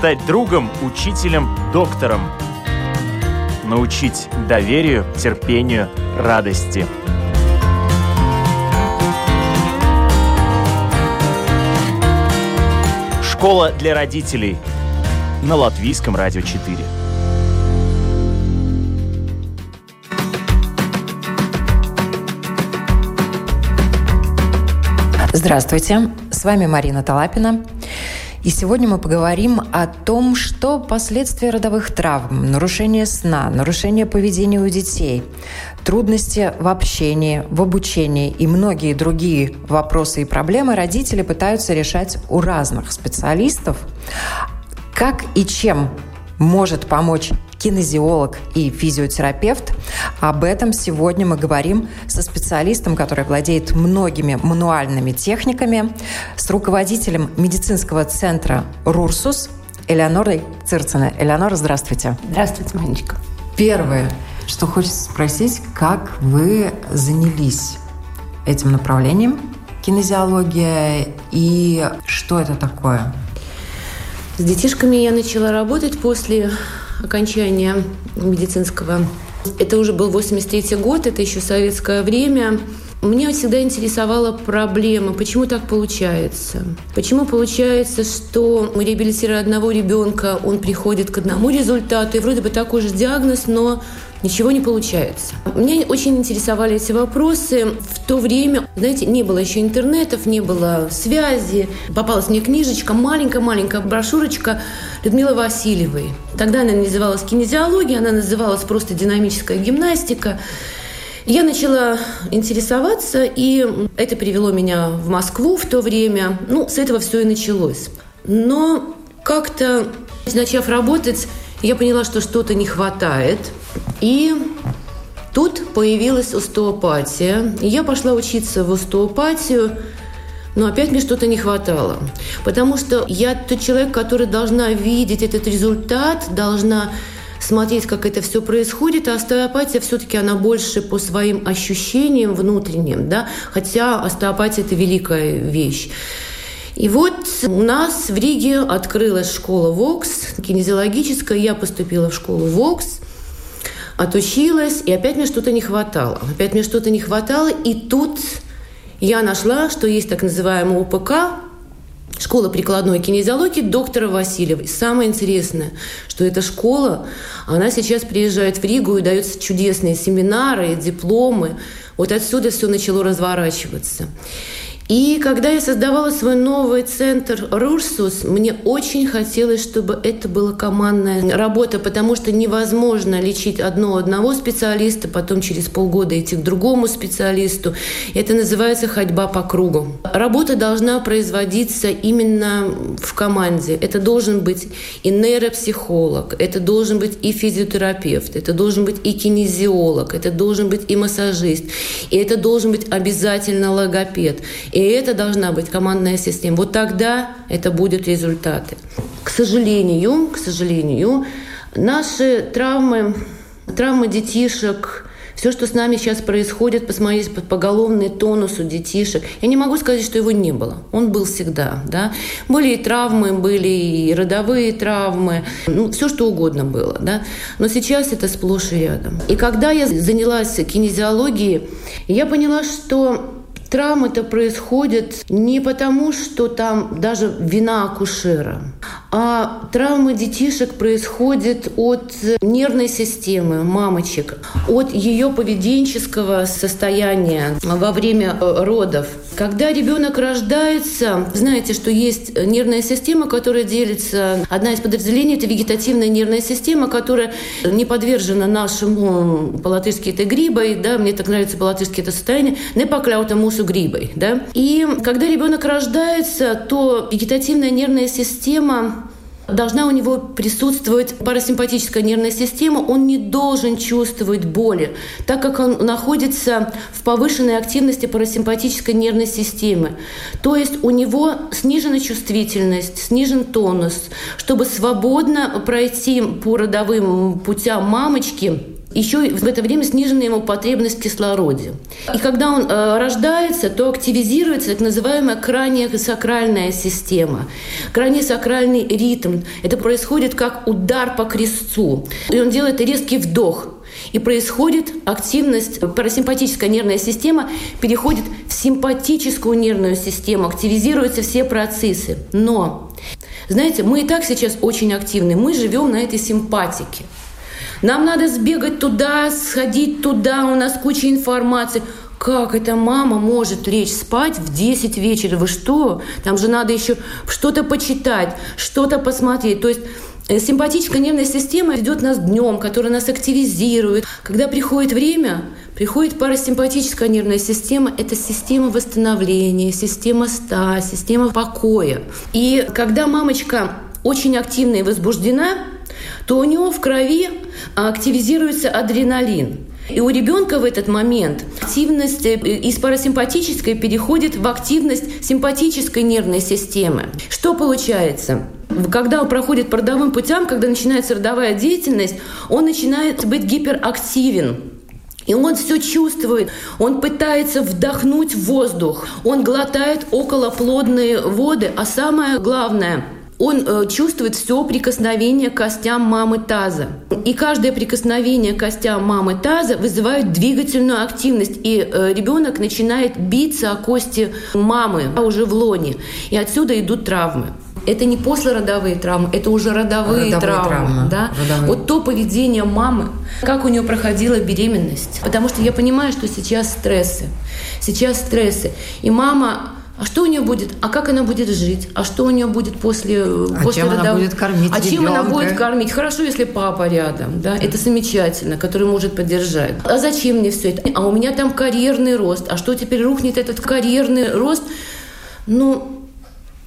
стать другом, учителем, доктором. Научить доверию, терпению, радости. Школа для родителей на Латвийском радио 4. Здравствуйте, с вами Марина Талапина. И сегодня мы поговорим о том, что последствия родовых травм, нарушение сна, нарушение поведения у детей, трудности в общении, в обучении и многие другие вопросы и проблемы родители пытаются решать у разных специалистов. Как и чем может помочь кинезиолог и физиотерапевт. Об этом сегодня мы говорим со специалистом, который владеет многими мануальными техниками, с руководителем медицинского центра «Рурсус» Элеонорой Цирцина. Элеонора, здравствуйте. Здравствуйте, Манечка. Первое, что хочется спросить, как вы занялись этим направлением кинезиология и что это такое? С детишками я начала работать после окончания медицинского. Это уже был 83 год, это еще советское время. Меня всегда интересовала проблема, почему так получается. Почему получается, что мы реабилитируя одного ребенка, он приходит к одному результату, и вроде бы такой же диагноз, но ничего не получается. Меня очень интересовали эти вопросы. В то время, знаете, не было еще интернетов, не было связи. Попалась мне книжечка, маленькая-маленькая брошюрочка Людмилы Васильевой. Тогда она называлась кинезиология, она называлась просто динамическая гимнастика. Я начала интересоваться, и это привело меня в Москву в то время. Ну, с этого все и началось. Но как-то, начав работать, я поняла, что что-то не хватает. И тут появилась остеопатия. Я пошла учиться в остеопатию, но опять мне что-то не хватало. Потому что я тот человек, который должна видеть этот результат, должна смотреть, как это все происходит, а остеопатия все-таки она больше по своим ощущениям внутренним, да, хотя остеопатия – это великая вещь. И вот у нас в Риге открылась школа ВОКС, кинезиологическая. Я поступила в школу ВОКС, отучилась, и опять мне что-то не хватало. Опять мне что-то не хватало, и тут я нашла, что есть так называемый УПК, школа прикладной кинезиологии доктора Васильевой. Самое интересное, что эта школа, она сейчас приезжает в Ригу и дается чудесные семинары, дипломы. Вот отсюда все начало разворачиваться. И когда я создавала свой новый центр «Рурсус», мне очень хотелось, чтобы это была командная работа, потому что невозможно лечить одно одного специалиста, потом через полгода идти к другому специалисту. Это называется ходьба по кругу. Работа должна производиться именно в команде. Это должен быть и нейропсихолог, это должен быть и физиотерапевт, это должен быть и кинезиолог, это должен быть и массажист, и это должен быть обязательно логопед. И и это должна быть командная система. Вот тогда это будут результаты. К сожалению, к сожалению, наши травмы, травмы детишек, все, что с нами сейчас происходит, посмотреть под поголовный тонус у детишек, я не могу сказать, что его не было. Он был всегда. Да? Были и травмы, были и родовые травмы, ну, все, что угодно было. Да? Но сейчас это сплошь и рядом. И когда я занялась кинезиологией, я поняла, что Травмы-то происходят не потому, что там даже вина акушера, а травмы детишек происходят от нервной системы мамочек, от ее поведенческого состояния во время э, родов. Когда ребенок рождается, знаете, что есть нервная система, которая делится. Одна из подразделений – это вегетативная нервная система, которая не подвержена нашему, по-латышски это грибой, да, мне так нравится по-латышски это состояние, не покляута мусу грибой, да. И когда ребенок рождается, то вегетативная нервная система должна у него присутствовать парасимпатическая нервная система, он не должен чувствовать боли, так как он находится в повышенной активности парасимпатической нервной системы. То есть у него снижена чувствительность, снижен тонус. Чтобы свободно пройти по родовым путям мамочки, Еще в это время снижена ему потребность в кислороде. И когда он э, рождается, то активизируется так называемая краниосакральная система. Краниосакральный ритм. Это происходит как удар по крестцу. И он делает резкий вдох. И происходит активность, парасимпатическая нервная система переходит в симпатическую нервную систему, активизируются все процессы. Но, знаете, мы и так сейчас очень активны, мы живем на этой симпатике. Нам надо сбегать туда, сходить туда, у нас куча информации. Как эта мама может лечь спать в 10 вечера? Вы что? Там же надо еще что-то почитать, что-то посмотреть. То есть э, Симпатическая нервная система ведет нас днем, которая нас активизирует. Когда приходит время, приходит парасимпатическая нервная система. Это система восстановления, система ста, система покоя. И когда мамочка очень активна и возбуждена, то у него в крови активизируется адреналин. И у ребенка в этот момент активность э, из парасимпатической переходит в активность симпатической нервной системы. Что получается? Когда он проходит по родовым путям, когда начинается родовая деятельность, он начинает быть гиперактивен. И он все чувствует, он пытается вдохнуть воздух, он глотает околоплодные воды, а самое главное – он э, чувствует все прикосновение к костям мамы таза. И каждое прикосновение к костям мамы таза вызывает двигательную активность. И э, ребенок начинает биться о кости мамы а уже в лоне. И отсюда идут травмы. Это не послеродовые травмы, это уже родовые, родовые травмы. травмы да? родовые. Вот то поведение мамы, как у нее проходила беременность. Потому что я понимаю, что сейчас стрессы. Сейчас стрессы. И мама а что у нее будет? А как она будет жить? А что у нее будет после, а после чем родов... она будет кормить А чем она будет кормить? Хорошо, если папа рядом, да? Это замечательно, который может поддержать. А зачем мне все это? А у меня там карьерный рост. А что теперь рухнет этот карьерный рост? Ну,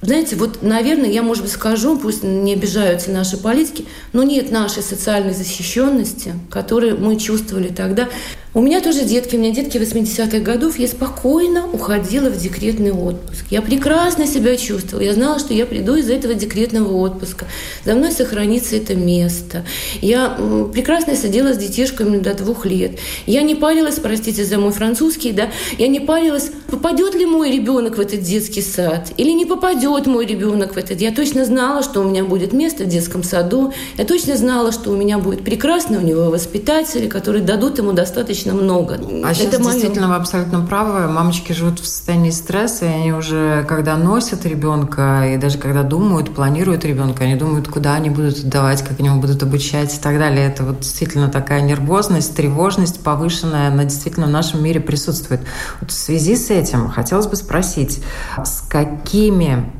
знаете, вот, наверное, я, может быть, скажу, пусть не обижаются наши политики, но нет нашей социальной защищенности, которую мы чувствовали тогда. У меня тоже детки, у меня детки 80-х годов, я спокойно уходила в декретный отпуск. Я прекрасно себя чувствовала. Я знала, что я приду из этого декретного отпуска. За мной сохранится это место. Я прекрасно сидела с детишками до двух лет. Я не парилась, простите за мой французский, да, я не парилась, попадет ли мой ребенок в этот детский сад или не попадет мой ребенок в этот. Я точно знала, что у меня будет место в детском саду. Я точно знала, что у меня будет прекрасный у него воспитатели, которые дадут ему достаточно достаточно много. А Это сейчас мое... действительно вы абсолютно правы. Мамочки живут в состоянии стресса, и они уже, когда носят ребенка, и даже когда думают, планируют ребенка, они думают, куда они будут отдавать, как они его будут обучать и так далее. Это вот действительно такая нервозность, тревожность повышенная, она действительно в нашем мире присутствует. Вот в связи с этим хотелось бы спросить, с какими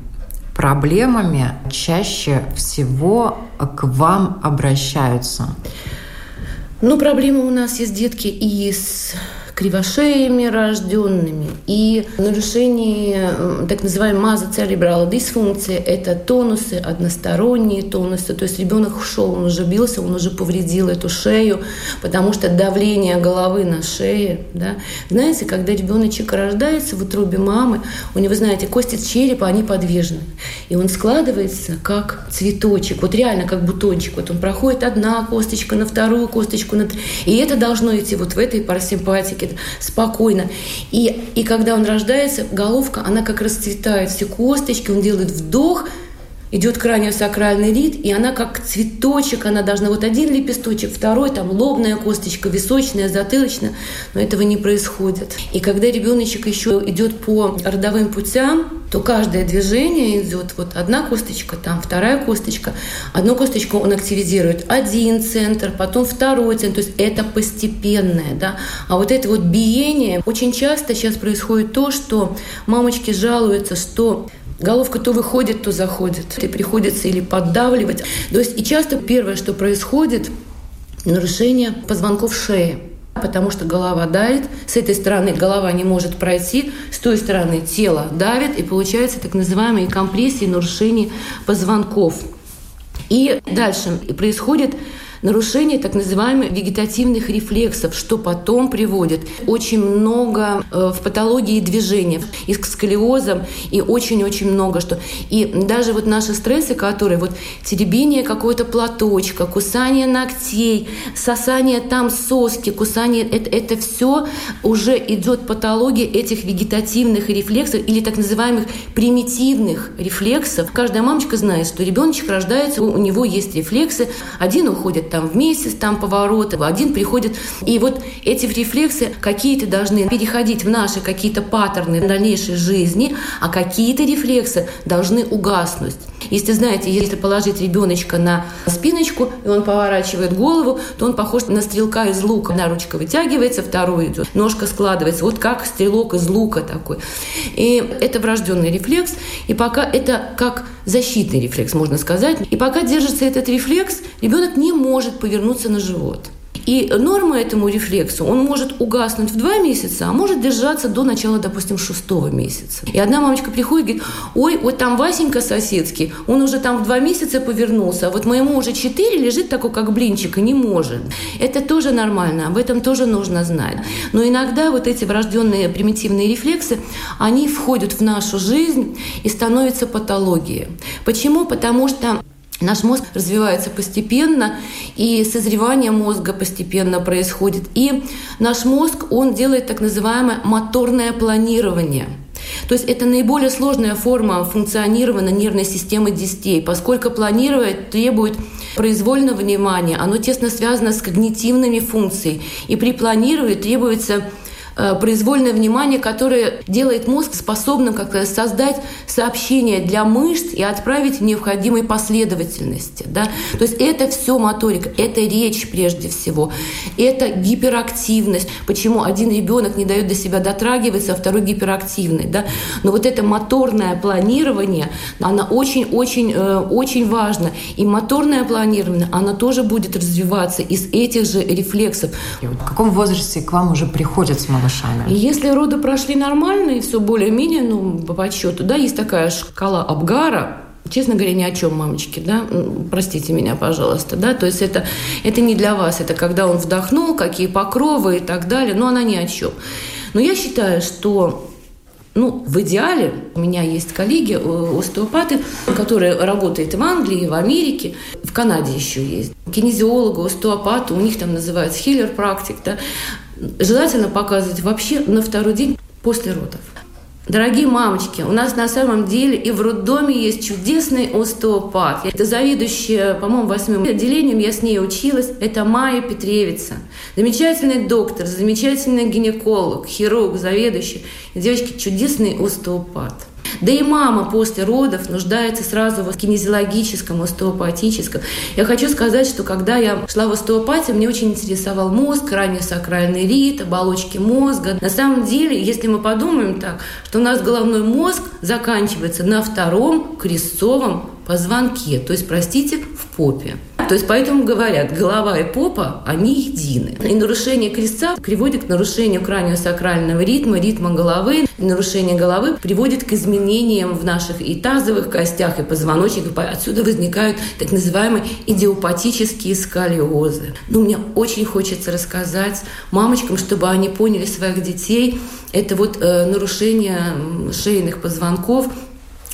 проблемами чаще всего к вам обращаются? Ну, проблемы у нас есть детки и с кривошеями рожденными и нарушение так называемой мазоцеребрала дисфункции. Это тонусы, односторонние тонусы. То есть ребенок ушел, он уже бился, он уже повредил эту шею, потому что давление головы на шее. Да? Знаете, когда ребеночек рождается в утробе мамы, у него, знаете, кости черепа, они подвижны. И он складывается как цветочек, вот реально как бутончик. Вот он проходит одна косточка на вторую косточку, на... и это должно идти вот в этой парасимпатике плачет спокойно. И, и когда он рождается, головка, она как расцветает, все косточки, он делает вдох – идет краниосакральный рит, и она как цветочек, она должна вот один лепесточек, второй, там лобная косточка, височная, затылочная, но этого не происходит. И когда ребеночек еще идет по родовым путям, то каждое движение идет вот одна косточка, там вторая косточка, одну косточку он активизирует один центр, потом второй центр, то есть это постепенное, да. А вот это вот биение, очень часто сейчас происходит то, что мамочки жалуются, что Головка то выходит, то заходит. И приходится или поддавливать. То есть и часто первое, что происходит, нарушение позвонков шеи. Потому что голова давит, с этой стороны голова не может пройти, с той стороны тело давит, и получается так называемые компрессии, нарушение позвонков. И дальше происходит нарушение так называемых вегетативных рефлексов, что потом приводит очень много э, в патологии движения, и к сколиозам, и очень-очень много что. И даже вот наши стрессы, которые вот теребение какого-то платочка, кусание ногтей, сосание там соски, кусание, это, это все уже идет патология этих вегетативных рефлексов или так называемых примитивных рефлексов. Каждая мамочка знает, что ребеночек рождается, у него есть рефлексы. Один уходит там в месяц, там повороты, один приходит. И вот эти рефлексы какие-то должны переходить в наши какие-то паттерны в дальнейшей жизни, а какие-то рефлексы должны угаснуть. Если знаете, если положить ребеночка на спиночку, и он поворачивает голову, то он похож на стрелка из лука. Одна ручка вытягивается, второй идет, ножка складывается. Вот как стрелок из лука такой. И это врожденный рефлекс. И пока это как защитный рефлекс, можно сказать. И пока держится этот рефлекс, ребенок не может повернуться на живот. И норма этому рефлексу, он может угаснуть в два месяца, а может держаться до начала, допустим, шестого месяца. И одна мамочка приходит и говорит, ой, вот там Васенька соседский, он уже там в два месяца повернулся, а вот моему уже четыре лежит такой, как блинчик, и не может. Это тоже нормально, об этом тоже нужно знать. Но иногда вот эти врожденные примитивные рефлексы, они входят в нашу жизнь и становятся патологией. Почему? Потому что Наш мозг развивается постепенно, и созревание мозга постепенно происходит. И наш мозг, он делает так называемое моторное планирование. То есть это наиболее сложная форма функционирования нервной системы детей, поскольку планировать требует произвольного внимания, оно тесно связано с когнитивными функциями. И при планировании требуется произвольное внимание, которое делает мозг способным как создать сообщение для мышц и отправить в необходимой последовательности. Да? То есть это все моторика, это речь прежде всего, это гиперактивность. Почему один ребенок не дает до себя дотрагиваться, а второй гиперактивный. Да? Но вот это моторное планирование, оно очень-очень э, очень важно. И моторное планирование, оно тоже будет развиваться из этих же рефлексов. В каком возрасте к вам уже приходят с малышами. Если роды прошли нормально и все более-менее, ну, по подсчету, да, есть такая шкала Абгара, Честно говоря, ни о чем, мамочки, да, простите меня, пожалуйста, да, то есть это, это не для вас, это когда он вдохнул, какие покровы и так далее, но она ни о чем. Но я считаю, что ну, в идеале, у меня есть коллеги, э, остеопаты, которые работают в Англии, в Америке, в Канаде еще есть. Кинезиологу, остеопату, у них там называется хиллер практик, да, желательно показывать вообще на второй день после родов. Дорогие мамочки, у нас на самом деле и в роддоме есть чудесный остеопат. Это заведующая, по-моему, восьмым отделением, я с ней училась. Это Майя Петревица. Замечательный доктор, замечательный гинеколог, хирург, заведующий. И, девочки, чудесный остеопат. Да и мама после родов нуждается сразу в кинезиологическом, остеопатическом. Я хочу сказать, что когда я шла в остеопатию, мне очень интересовал мозг, ранее сакральный рит, оболочки мозга. На самом деле, если мы подумаем так, что у нас головной мозг заканчивается на втором крестцовом позвонке, то есть, простите, в попе. То есть поэтому говорят, голова и попа, они едины. И нарушение крестца приводит к нарушению краниосакрального ритма, ритма головы. И нарушение головы приводит к изменениям в наших и тазовых костях, и позвоночниках. Отсюда возникают так называемые идиопатические сколиозы. Ну, мне очень хочется рассказать мамочкам, чтобы они поняли своих детей. Это вот э, нарушение шейных позвонков,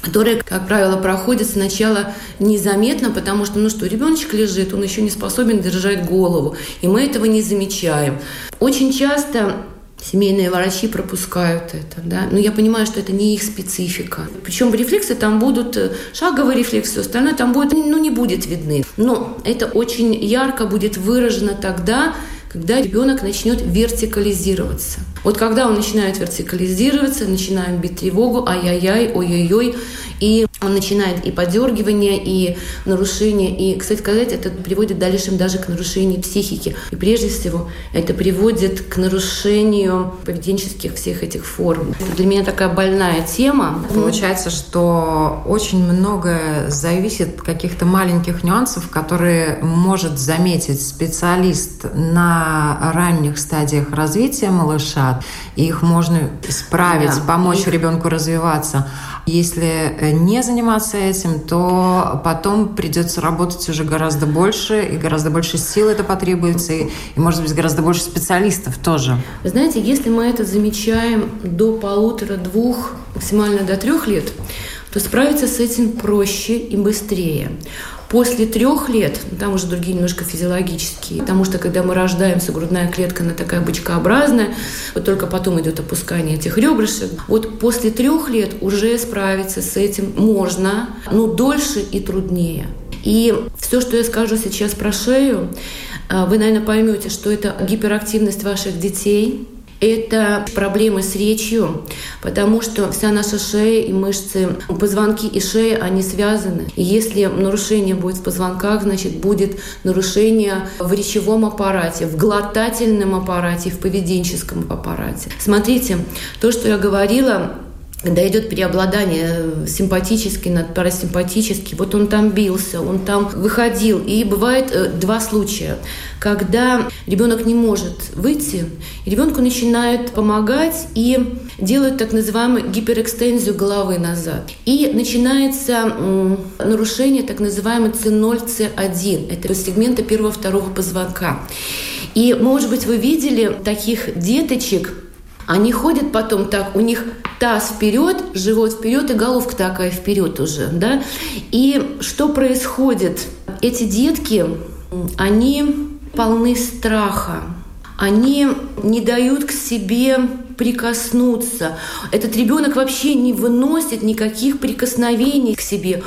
которые, как правило, проходят сначала незаметно, потому что, ну что, ребеночек лежит, он еще не способен держать голову, и мы этого не замечаем. Очень часто Семейные врачи пропускают это, да. Но я понимаю, что это не их специфика. Причем рефлексы там будут, э, шаговый рефлекс, все остальное там будет, ну, не будет видны. Но это очень ярко будет выражено тогда, когда ребенок начнет вертикализироваться. Вот когда он начинает вертикализироваться, начинаем бить тревогу, ай-яй-яй, ой-ой-ой, и он начинает и подергивание, и нарушение. И, кстати сказать, это приводит в дальнейшем даже к нарушению психики. И прежде всего это приводит к нарушению поведенческих всех этих форм. Это для меня такая больная тема. Получается, что очень многое зависит от каких-то маленьких нюансов, которые может заметить специалист на ранних стадиях развития малыша. И их можно исправить, да. помочь их... ребенку развиваться. Если не заниматься этим, то потом придется работать уже гораздо больше, и гораздо больше сил это потребуется, и, и может быть, гораздо больше специалистов тоже. Вы знаете, если мы это замечаем до полутора-двух, максимально до трех лет, то справиться с этим проще и быстрее. После трех лет, ну, там уже другие немножко физиологические, потому что когда мы рождаемся, грудная клетка, она такая бычкообразная, вот только потом идет опускание этих ребрышек. Вот после трех лет уже справиться с этим можно, но дольше и труднее. И все, что я скажу сейчас про шею, э, вы, наверное, поймете, что это гиперактивность ваших детей, это проблемы с речью, потому что вся наша шея и мышцы, позвонки и шея, они связаны. И если нарушение будет в позвонках, значит, будет нарушение в речевом аппарате, в глотательном аппарате, в поведенческом аппарате. Смотрите, то, что я говорила, когда идет преобладание симпатический над парасимпатический, вот он там бился, он там выходил. И бывает э, два случая, когда ребенок не может выйти, и ребенку начинают помогать и делают так называемую гиперэкстензию головы назад. И начинается нарушение так называемой C0, C1. Это сегмента первого-второго позвонка. И, может быть, вы видели таких деточек, они ходят потом так, у них таз вперед, живот вперед и головка такая вперед уже, да. И что происходит? Эти детки, они полны страха, они не дают к себе прикоснуться. Этот ребенок вообще не выносит никаких прикосновений к себе.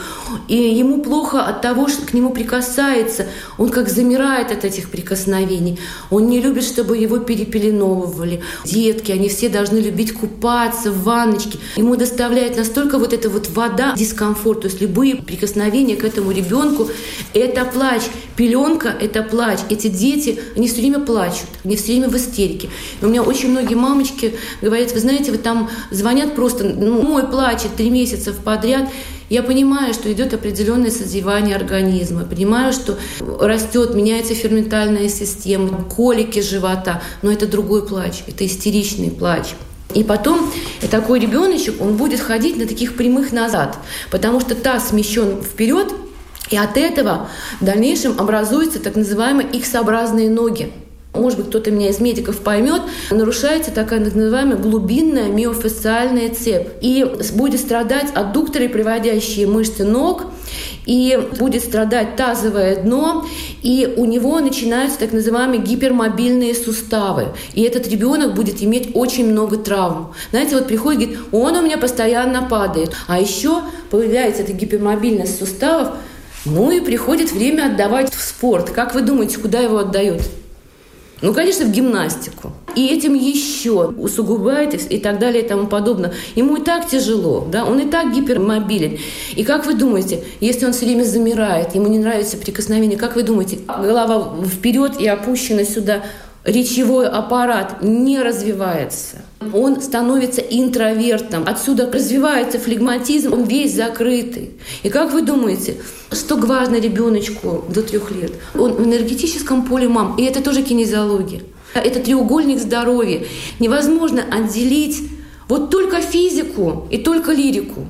И ему плохо от того, что к нему прикасается. Он как замирает от этих прикосновений. Он не любит, чтобы его перепеленовывали. Детки, они все должны любить купаться в ванночке. Ему доставляет настолько вот эта вот вода дискомфорт. То есть любые прикосновения к этому ребенку – это плач. Пеленка – это плач. Эти дети, они все время плачут, они все время в истерике. И у меня очень многие мамочки говорят, вы знаете, вы там звонят просто, ну, мой плачет три месяца подряд, я понимаю, что идет определенное созревание организма, понимаю, что растет, меняется ферментальная система, колики живота, но это другой плач, это истеричный плач. И потом такой ребеночек, он будет ходить на таких прямых назад, потому что таз смещен вперед, и от этого в дальнейшем образуются так называемые X-образные ноги может быть, кто-то меня из медиков поймет, нарушается такая называемая глубинная миофасциальная цепь. И будет страдать аддукторы, приводящие мышцы ног, и будет страдать тазовое дно, и у него начинаются так называемые гипермобильные суставы. И этот ребенок будет иметь очень много травм. Знаете, вот приходит говорит, он у меня постоянно падает. А еще появляется эта гипермобильность суставов, ну и приходит время отдавать в спорт. Как вы думаете, куда его отдают? Ну, конечно, в гимнастику. И этим еще усугубает и так далее и тому подобное. Ему и так тяжело, да, он и так гипермобилен. И как вы думаете, если он все время замирает, ему не нравится прикосновение, как вы думаете, голова вперед и опущена сюда, речевой аппарат не развивается. Он становится интровертом. Отсюда развивается флегматизм, он весь закрытый. И как вы думаете, что важно ребеночку до трех лет? Он в энергетическом поле мам, и это тоже кинезиология. Это треугольник здоровья. Невозможно отделить вот только физику и только лирику.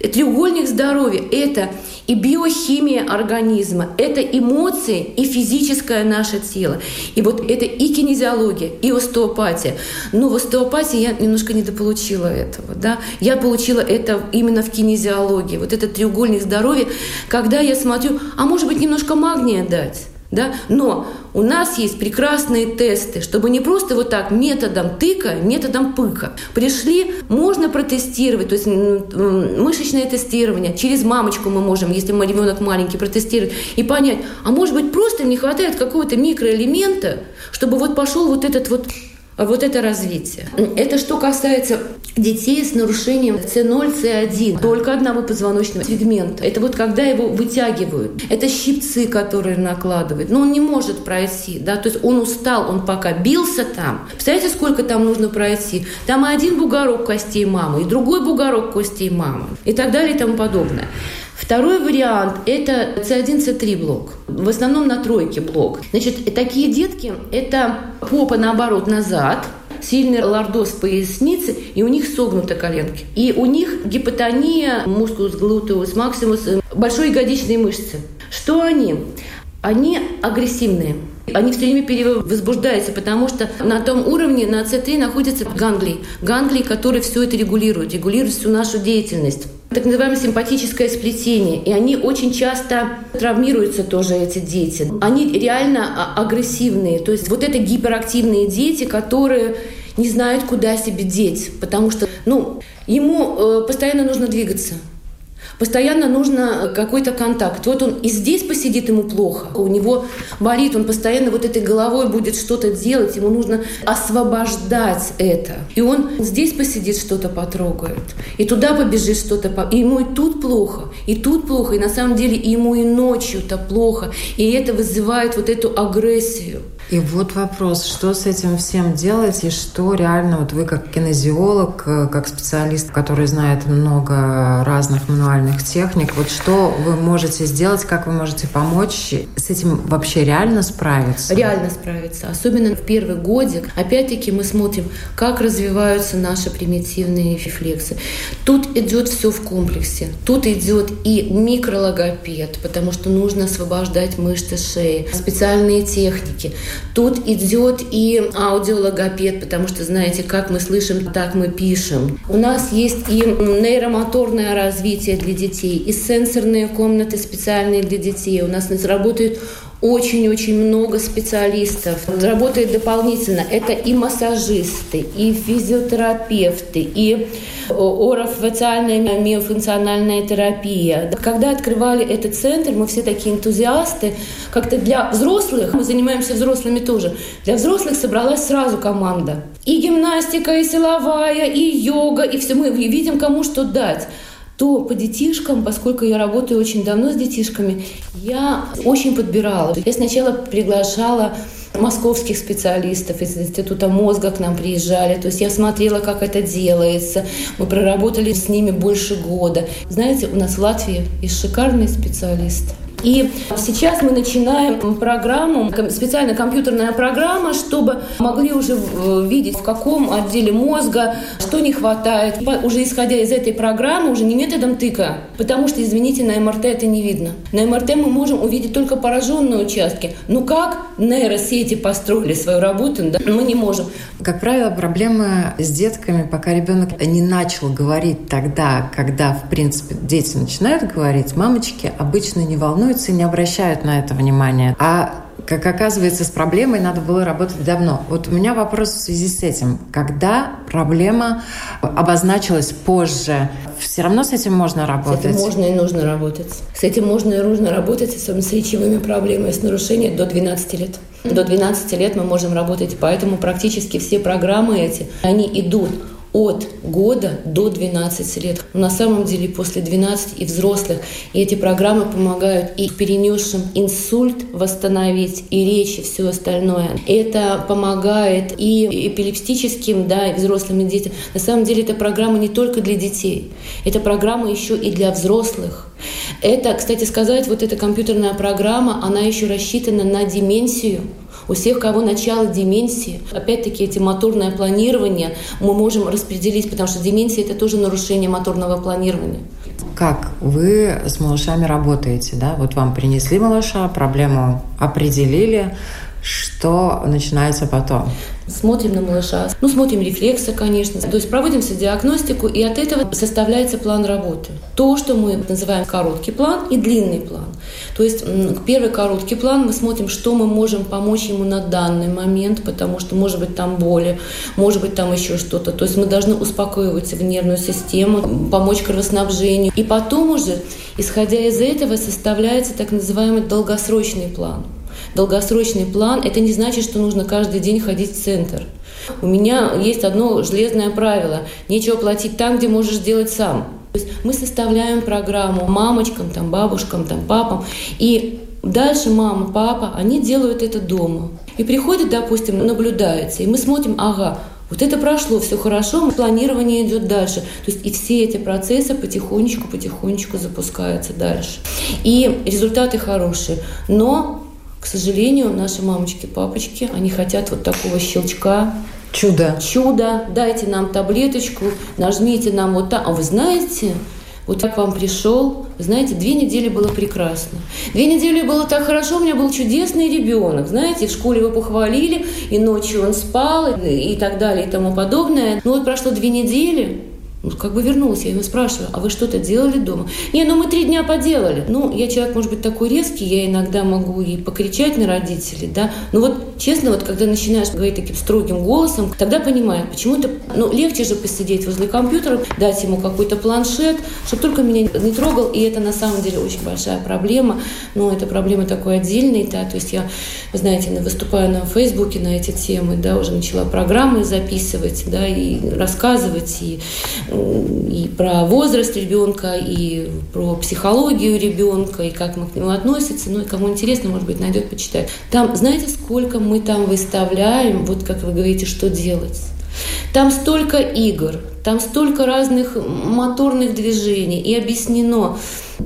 Треугольник здоровья – это и биохимия организма, это эмоции и физическое наше тело. И вот это и кинезиология, и остеопатия. Но в остеопатии я немножко недополучила этого. Да? Я получила это именно в кинезиологии. Вот этот треугольник здоровья, когда я смотрю, а может быть немножко магния дать? Да? Но у нас есть прекрасные тесты, чтобы не просто вот так методом тыка, методом пыка. Пришли, можно протестировать, то есть мышечное тестирование, через мамочку мы можем, если мы ребенок маленький, протестировать и понять, а может быть просто не хватает какого-то микроэлемента, чтобы вот пошел вот этот вот вот это развитие. Это что касается детей с нарушением C0, C1, только одного позвоночного сегмента. Это вот когда его вытягивают. Это щипцы, которые накладывают. Но он не может пройти. Да? То есть он устал, он пока бился там. Представляете, сколько там нужно пройти? Там один бугорок костей мамы, и другой бугорок костей мамы, и так далее и тому подобное. Второй вариант – это C1, C3 блок. В основном на тройке блок. Значит, такие детки – это попа наоборот назад, сильный лордоз поясницы, и у них согнуты коленки. И у них гипотония мускулус глутеус максимус, большой ягодичные мышцы. Что они? Они агрессивные. Они все время перевозбуждаются, потому что на том уровне, на АЦ3 находятся ганглии. Ганглии, которые все это регулируют, регулируют всю нашу деятельность так называемое симпатическое сплетение. И они очень часто травмируются тоже, эти дети. Они реально а, агрессивные. То есть вот это гиперактивные дети, которые не знают, куда себе деть, потому что ну, ему э, постоянно нужно двигаться. Постоянно нужно какой-то контакт. Вот он и здесь посидит, ему плохо. У него болит, он постоянно вот этой головой будет что-то делать. Ему нужно освобождать это. И он здесь посидит, что-то потрогает. И туда побежит что-то. И ему и тут плохо, и тут плохо. И на самом деле ему и ночью-то плохо. И это вызывает вот эту агрессию. И вот вопрос, что с этим всем делать, и что реально, вот вы как кинезиолог, э, как специалист, который знает много разных мануальных техник, вот что вы можете сделать, как вы можете помочь с этим вообще реально справиться? Реально справиться, особенно в первый годик. Опять-таки мы смотрим, как развиваются наши примитивные рефлексы. Тут идет все в комплексе. Тут идет и микрологопед, потому что нужно освобождать мышцы шеи, специальные техники. Тут идет и аудиологопед, потому что, знаете, как мы слышим, так мы пишем. У нас есть и нейромоторное развитие для детей, и сенсорные комнаты специальные для детей. У нас работают очень-очень много специалистов. Работает дополнительно. Это и массажисты, и физиотерапевты, и орофациальная миофункциональная терапия. Когда открывали этот центр, мы все такие энтузиасты. Как-то для взрослых, мы занимаемся взрослыми тоже, для взрослых собралась сразу команда. И гимнастика, и силовая, и йога, и все. Мы видим, кому что дать то по детишкам, поскольку я работаю очень давно с детишками, я очень подбирала. Я сначала приглашала московских специалистов из Института мозга к нам приезжали. То есть я смотрела, как это делается. Мы проработали с ними больше года. Знаете, у нас в Латвии есть шикарные специалисты. И сейчас мы начинаем программу, специальная компьютерная программа, чтобы могли уже э, видеть, в каком отделе мозга, что не хватает. Уже исходя из этой программы, уже не методом тыка, потому что, извините, на МРТ это не видно. На МРТ мы можем увидеть только пораженные участки. Ну как нейросети построили свою работу, да? мы не можем. Как правило, проблемы с детками, пока ребенок не начал говорить тогда, когда, в принципе, дети начинают говорить, мамочки обычно не волнуются волнуются и не обращают на это внимания. А как оказывается, с проблемой надо было работать давно. Вот у меня вопрос в связи с этим. Когда проблема обозначилась позже, все равно с этим можно работать? С этим можно и нужно работать. С этим можно и нужно работать, особенно с речевыми проблемами, с нарушением до 12 лет. До 12 лет мы можем работать, поэтому практически все программы эти, они идут от года до 12 лет. На самом деле после 12 и взрослых. И эти программы помогают и перенесшим инсульт восстановить, и речь, и все остальное. Это помогает и эпилептическим, да, и взрослым, и детям. На самом деле эта программа не только для детей. Это программа еще и для взрослых. Это, кстати сказать, вот эта компьютерная программа, она еще рассчитана на деменцию, у всех, кого начало деменции, опять-таки эти моторное планирование мы можем распределить, потому что деменция – это тоже нарушение моторного планирования. Как вы с малышами работаете, да? Вот вам принесли малыша, проблему определили, что начинается потом? Смотрим на малыша, ну, смотрим рефлексы, конечно. То есть проводим диагностику, и от этого составляется план работы. То, что мы называем короткий план и длинный план. То есть первый короткий план мы смотрим, что мы можем помочь ему на данный момент, потому что может быть там боли, может быть там еще что-то. То есть мы должны успокоивать в нервную систему, помочь кровоснабжению. И потом уже, исходя из этого, составляется так называемый долгосрочный план. Долгосрочный план – это не значит, что нужно каждый день ходить в центр. У меня есть одно железное правило – нечего платить там, где можешь сделать сам. То есть мы составляем программу мамочкам, там, бабушкам, там, папам, и дальше мама, папа, они делают это дома. И приходят, допустим, наблюдается, и мы смотрим, ага, вот это прошло, все хорошо, планирование идет дальше. То есть и все эти процессы потихонечку, потихонечку запускаются дальше. И результаты хорошие. Но к сожалению, наши мамочки, папочки, они хотят вот такого щелчка, Чудо. Чудо. Дайте нам таблеточку, нажмите нам вот так. А вы знаете, вот я к вам пришел, знаете, две недели было прекрасно. Две недели было так хорошо, у меня был чудесный ребенок. Знаете, в школе его похвалили, и ночью он спал, и, и так далее, и тому подобное. Но вот прошло две недели, ну, как бы вернулась, я его спрашиваю, а вы что-то делали дома? Не, ну мы три дня поделали. Ну, я человек, может быть, такой резкий, я иногда могу и покричать на родителей, да. Но вот, честно, вот когда начинаешь говорить таким строгим голосом, тогда понимаю, почему это, ну, легче же посидеть возле компьютера, дать ему какой-то планшет, чтобы только меня не трогал, и это на самом деле очень большая проблема. Но это проблема такой отдельной, да, то есть я, вы знаете, выступаю на Фейсбуке на эти темы, да, уже начала программы записывать, да, и рассказывать, и и про возраст ребенка, и про психологию ребенка, и как мы к нему относимся. Ну и кому интересно, может быть, найдет, почитает. Там, знаете, сколько мы там выставляем, вот как вы говорите, что делать? Там столько игр, там столько разных моторных движений, и объяснено.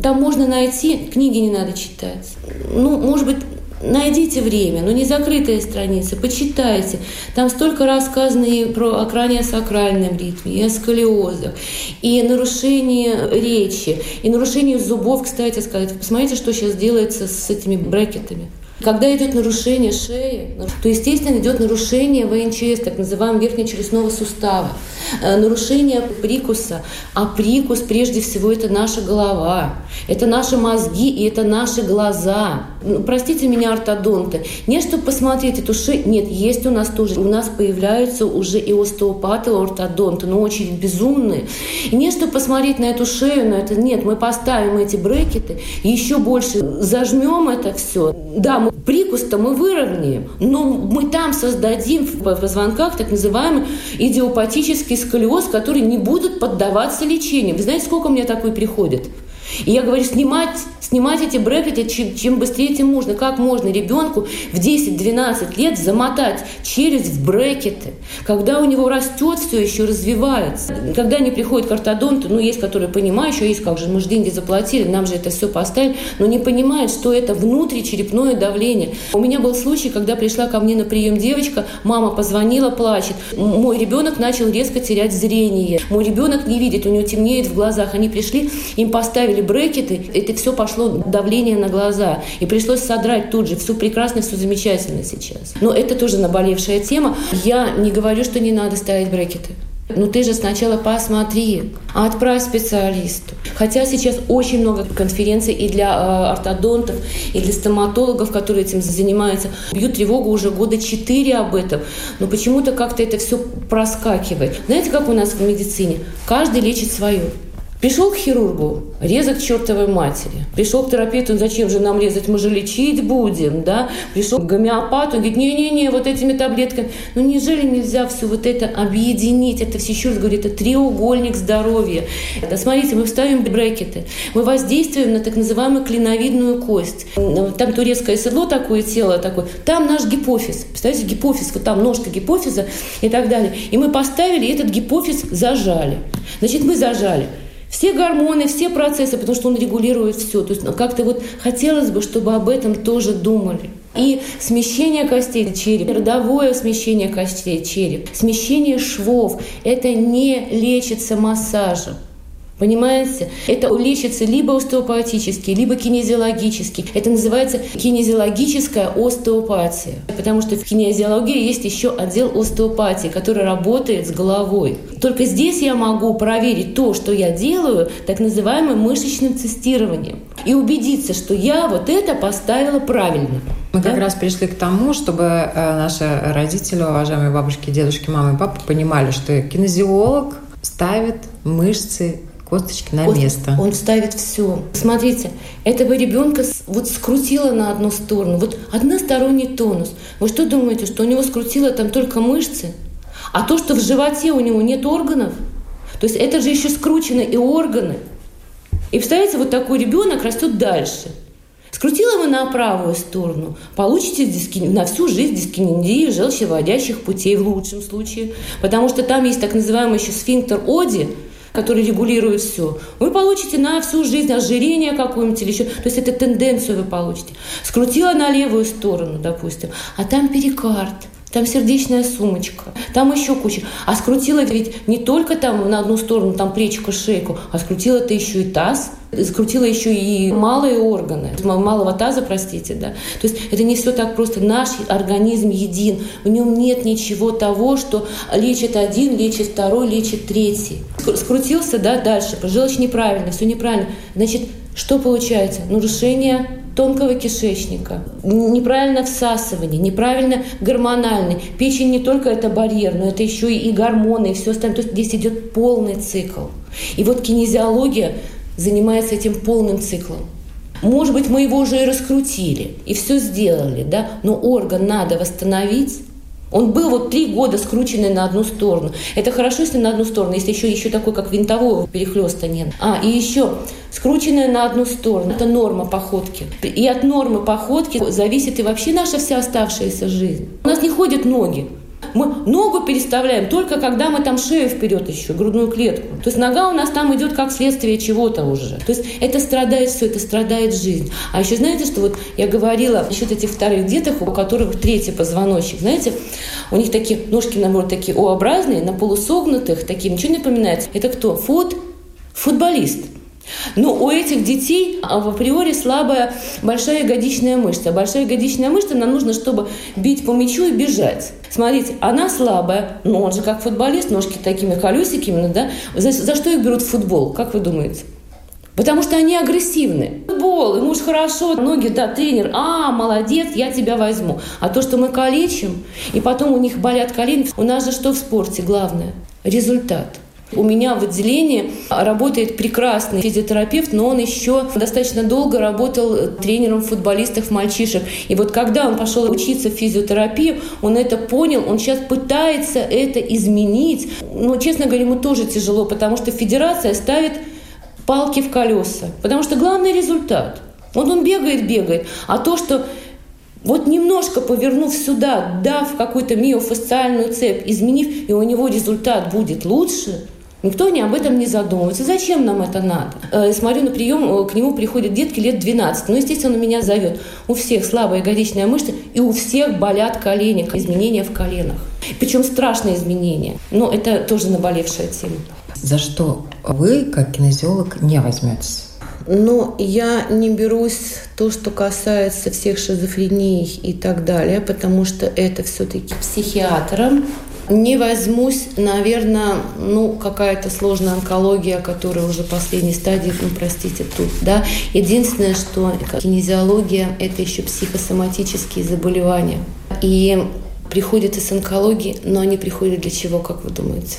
Там можно найти, книги не надо читать. Ну, может быть, Найдите время, но не закрытая страница, почитайте. Там столько рассказано и про окранio-сакральном ритме, и о сколиозах, и нарушение речи, и нарушение зубов, кстати сказать. Посмотрите, что сейчас делается с этими брекетами. Когда идет нарушение шеи, то, естественно, идет нарушение ВНЧС, так называемого верхнечелюстного сустава, э, нарушение прикуса. А прикус, прежде всего, это наша голова, это наши мозги и это наши глаза. Ну, простите меня, ортодонты, не чтобы посмотреть эту шею, нет, есть у нас тоже. У нас появляются уже и остеопаты, и ортодонты, но очень безумные. И не чтобы посмотреть на эту шею, на это, нет, мы поставим эти брекеты, еще больше зажмем это все. Да, прикус-то мы выровняем, но мы там создадим в позвонках так называемый идиопатический сколиоз, который не будет поддаваться лечению. Вы знаете, сколько мне такой приходит? И я говорю, снимать, снимать эти брекеты чем, чем быстрее, тем можно. Как можно ребенку в 10-12 лет замотать челюсть в брекеты, когда у него растет все еще, развивается. Когда они приходят к ортодонту, ну, есть, которые понимают, еще есть, как же, мы же деньги заплатили, нам же это все поставили, но не понимают, что это внутричерепное давление. У меня был случай, когда пришла ко мне на прием девочка, мама позвонила, плачет. Мой ребенок начал резко терять зрение. Мой ребенок не видит, у него темнеет в глазах. Они пришли, им поставили брекеты, это все пошло давление на глаза. И пришлось содрать тут же. Все прекрасно, все замечательно сейчас. Но это тоже наболевшая тема. Я не говорю, что не надо ставить брекеты. Ну ты же сначала посмотри, отправь специалисту. Хотя сейчас очень много конференций и для э, ортодонтов, и для стоматологов, которые этим занимаются. Бьют тревогу уже года четыре об этом. Но почему-то как-то это все проскакивает. Знаете, как у нас в медицине? Каждый лечит свое. Пришел к хирургу, резать чертовой матери. Пришел к терапевту, зачем же нам резать, мы же лечить будем, да? Пришел к гомеопату, говорит, не-не-не, вот этими таблетками. Ну неужели нельзя все вот это объединить? Это все, еще раз говорю, это треугольник здоровья. Да, смотрите, мы вставим брекеты, мы воздействуем на так называемую клиновидную кость. Там турецкое седло такое, тело такое. Там наш гипофиз. Представляете, гипофиз, вот там ножка гипофиза и так далее. И мы поставили, и этот гипофиз зажали. Значит, мы зажали все гормоны, все процессы, потому что он регулирует все. То есть ну, как-то вот хотелось бы, чтобы об этом тоже думали. И смещение костей черепа, родовое смещение костей череп, смещение швов – это не лечится массажем. Понимаете? Это лечится либо остеопатически, либо кинезиологически. Это называется кинезиологическая остеопатия. Потому что в кинезиологии есть еще отдел остеопатии, который работает с головой. Только здесь я могу проверить то, что я делаю, так называемым мышечным тестированием. И убедиться, что я вот это поставила правильно. Мы да? как раз пришли к тому, чтобы э, наши родители, уважаемые бабушки, дедушки, мамы и папы понимали, что кинезиолог ставит мышцы косточки на Кост... место. Он ставит все. Смотрите, этого ребенка вот скрутило на одну сторону. Вот односторонний тонус. Вы что думаете, что у него скрутило там только мышцы? А то, что в животе у него нет органов, то есть это же еще скручены и органы. И представляете, вот такой ребенок растет дальше. Скрутила его на правую сторону, получите диски... на всю жизнь дискинезию желчевыводящих путей в лучшем случае. Потому что там есть так называемый еще сфинктер Оди, который регулирует все, вы получите на всю жизнь ожирение какое-нибудь или еще. То есть это тенденцию вы получите. Скрутила на левую сторону, допустим, а там перикард. Там сердечная сумочка, там еще куча. А скрутила ведь не только там на одну сторону, там плечико, шейку, а скрутила это еще и таз, скрутила еще и малые органы, малого таза, простите, да. То есть это не все так просто. Наш организм един, в нем нет ничего того, что лечит один, лечит второй, лечит третий. Скрутился, да, дальше, пожилочь неправильно, все неправильно. Значит, что получается? Нарушение тонкого кишечника, неправильное всасывание, неправильно гормональный. Печень не только это барьер, но это еще и гормоны, и все остальное. То есть здесь идет полный цикл. И вот кинезиология занимается этим полным циклом. Может быть, мы его уже и раскрутили, и все сделали, да, но орган надо восстановить, он был вот три года скрученный на одну сторону. Это хорошо, если на одну сторону, если еще, еще такой, как винтового перехлеста нет. А, и еще скрученная на одну сторону. Это норма походки. И от нормы походки зависит и вообще наша вся оставшаяся жизнь. У нас не ходят ноги. Мы ногу переставляем только когда мы там шею вперед еще, грудную клетку. То есть нога у нас там идет как следствие чего-то уже. То есть это страдает все, это страдает жизнь. А еще знаете, что вот я говорила насчет этих вторых деток, у которых третий позвоночник, знаете, у них такие ножки, наоборот, такие О-образные, на полусогнутых, такие, ничего не напоминает. Это кто? Фут, футболист. Но у этих детей а, в априори слабая большая ягодичная мышца. Большая ягодичная мышца нам нужно, чтобы бить по мячу и бежать. Смотрите, она слабая, но он же как футболист, ножки такими колесиками, да? За, за что их берут в футбол, как вы думаете? Потому что они агрессивны. Футбол, ему же хорошо, ноги, да, тренер, а, молодец, я тебя возьму. А то, что мы калечим, и потом у них болят колени, у нас же что в спорте главное? Результат – у меня в отделении работает прекрасный физиотерапевт, но он еще достаточно долго работал тренером футболистов мальчишек. И вот когда он пошел учиться в физиотерапию, он это понял, он сейчас пытается это изменить. Но, честно говоря, ему тоже тяжело, потому что федерация ставит палки в колеса. Потому что главный результат. Вот он бегает, бегает. А то, что вот немножко повернув сюда, дав какую-то миофасциальную цепь, изменив, и у него результат будет лучше – Никто не об этом не задумывается. Зачем нам это надо? Э, смотрю на прием, э, к нему приходят детки лет 12. Ну, естественно, он меня зовет. У всех слабая ягодичная мышца, и у всех болят колени, изменения в коленах. Причем страшные изменения. Но это тоже наболевшая тема. За что вы, как кинезиолог, не возьметесь? Но я не берусь то, что касается всех шизофрений и так далее, потому что это все-таки психиатрам не возьмусь, наверное, ну, какая-то сложная онкология, которая уже последней стадии, ну, простите, тут, да. Единственное, что кинезиология – это еще психосоматические заболевания. И приходят из онкологии, но они приходят для чего, как вы думаете?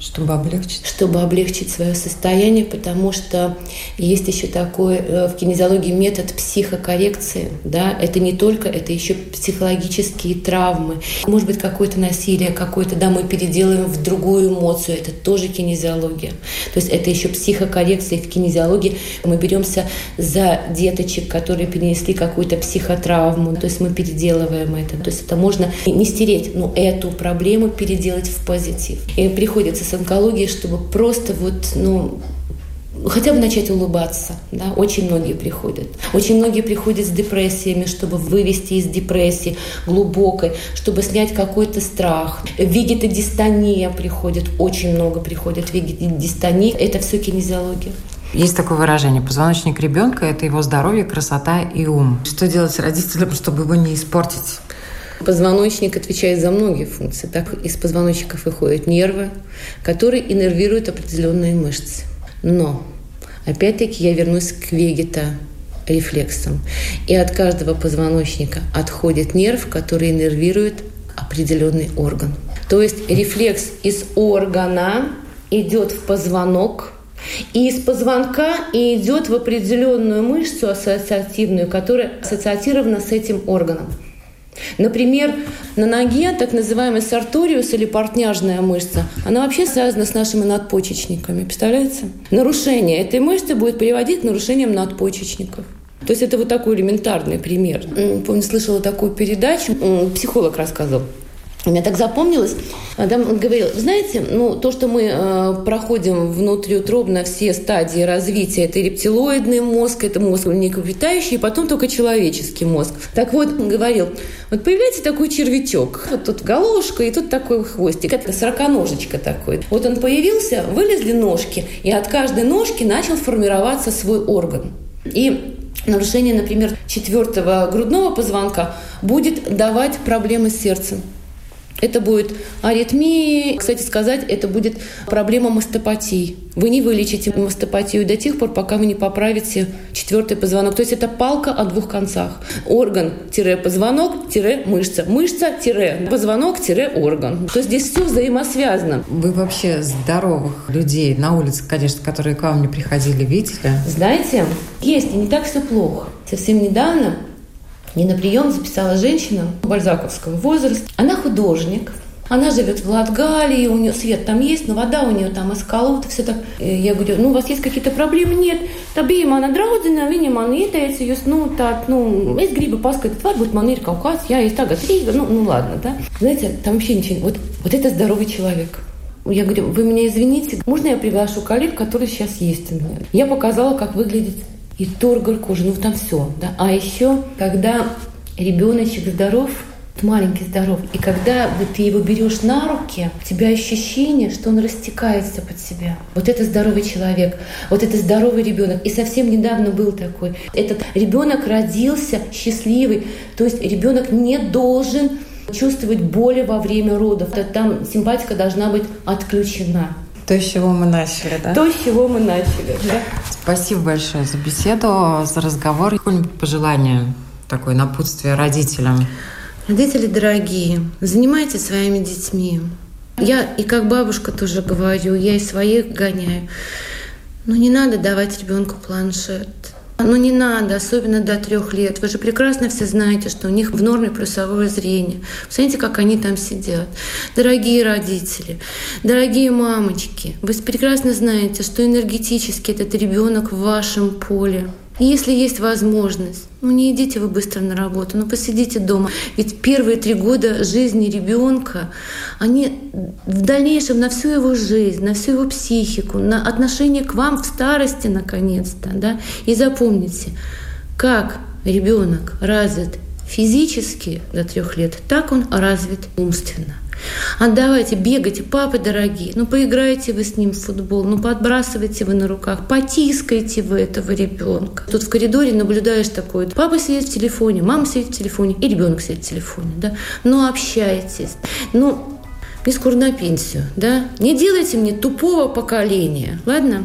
Чтобы облегчить? Чтобы облегчить свое состояние, потому что есть еще такой э, в кинезиологии метод психокоррекции. Да? Это не только, это еще психологические травмы. Может быть, какое-то насилие, какое-то, да, мы переделаем в другую эмоцию. Это тоже кинезиология. То есть это еще психокоррекция. В кинезиологии мы беремся за деточек, которые перенесли какую-то психотравму. То есть мы переделываем это. То есть это можно не стереть, но эту проблему переделать в позитив. И приходится с онкологией, чтобы просто вот, ну, хотя бы начать улыбаться. Да? Очень многие приходят. Очень многие приходят с депрессиями, чтобы вывести из депрессии глубокой, чтобы снять какой-то страх. Вегетодистония приходит, очень много приходит вегетодистония. Это все кинезиология. Есть такое выражение. Позвоночник ребенка – это его здоровье, красота и ум. Что делать родителям, чтобы его не испортить? Позвоночник отвечает за многие функции. Так из позвоночников выходят нервы, которые иннервируют определенные мышцы. Но, опять-таки, я вернусь к вегета рефлексам. И от каждого позвоночника отходит нерв, который иннервирует определенный орган. То есть рефлекс из органа идет в позвонок, и из позвонка и идет в определенную мышцу ассоциативную, которая ассоциатирована с этим органом. Например, на ноге так называемый сарториус или портняжная мышца, она вообще связана с нашими надпочечниками. Представляете? Нарушение этой мышцы будет приводить к нарушениям надпочечников. То есть это вот такой элементарный пример. Помню, слышала такую передачу, психолог рассказывал. Мне так запомнилось, там он говорил, знаете, ну, то, что мы э, проходим внутриутробно все стадии развития, это рептилоидный мозг, это мозг млекопитающий, и потом только человеческий мозг. Так вот, он говорил, вот появляется такой червячок, вот тут головушка, и тут такой хвостик, это сороконожечка такой. Вот он появился, вылезли ножки, и от каждой ножки начал формироваться свой орган. И нарушение, например, четвертого грудного позвонка будет давать проблемы с сердцем. Это будет аритмии. Кстати сказать, это будет проблема мастопатии. Вы не вылечите мастопатию до тех пор, пока вы не поправите четвертый позвонок. То есть это палка о двух концах. Орган-позвонок-мышца. Мышца-позвонок-орган. То есть здесь все взаимосвязано. Вы вообще здоровых людей на улице, конечно, которые к вам не приходили, видели? Знаете, есть, и не так все плохо. Совсем недавно мне на прием записала женщина бальзаковского возраста. Она художник, она живет в Латгалии, у нее свет там есть, но вода у нее там из колод, все так. Я говорю, ну, у вас есть какие-то проблемы? Нет. Табija mana draudzene, viņa man ieteica, jūs, nu, tā, ну, es gribu paskatīt, varbūt man ir kaut kāds, я есть tagad Рīга, ну, ну, ладно, да. Знаете, там вообще ничего, вот, вот это здоровый человек. Я говорю, вы меня извините, можно я приглашу коллег, которые сейчас есть у меня? Я показала, как выглядит и тургор кожи, ну там все. Да? А еще, когда ребеночек здоров, маленький здоров, и когда вот ты его берешь на руки, у тебя ощущение, что он растекается под себя. Вот это здоровый человек, вот это здоровый ребенок. И совсем недавно был такой. Этот ребенок родился счастливый, то есть ребенок не должен чувствовать боли во время родов. Там симпатика должна быть отключена. То, с чего мы начали, да? То, с чего мы начали, да. Спасибо большое за беседу, за разговор. Какое-нибудь пожелание, такое напутствие родителям? Родители дорогие, занимайтесь своими детьми. Я и как бабушка тоже говорю, я и своих гоняю. Но не надо давать ребенку планшет. Ну не надо, особенно до трех лет. Вы же прекрасно все знаете, что у них в норме плюсовое зрение. Посмотрите, как они там сидят. Дорогие родители, дорогие мамочки, вы прекрасно знаете, что энергетически этот ребенок в вашем поле. Если есть возможность, ну не идите вы быстро на работу, но посидите дома. Ведь первые три года жизни ребенка, они в дальнейшем на всю его жизнь, на всю его психику, на отношение к вам в старости наконец-то. Да? И запомните, как ребенок развит физически до трех лет, так он развит умственно. Отдавайте, бегайте, папы дорогие, ну поиграйте вы с ним в футбол, ну подбрасывайте вы на руках, потискайте вы этого ребенка. Тут в коридоре наблюдаешь такое, папа сидит в телефоне, мама сидит в телефоне, и ребенок сидит в телефоне, да, ну общайтесь, ну мне скоро на пенсию, да, не делайте мне тупого поколения, ладно?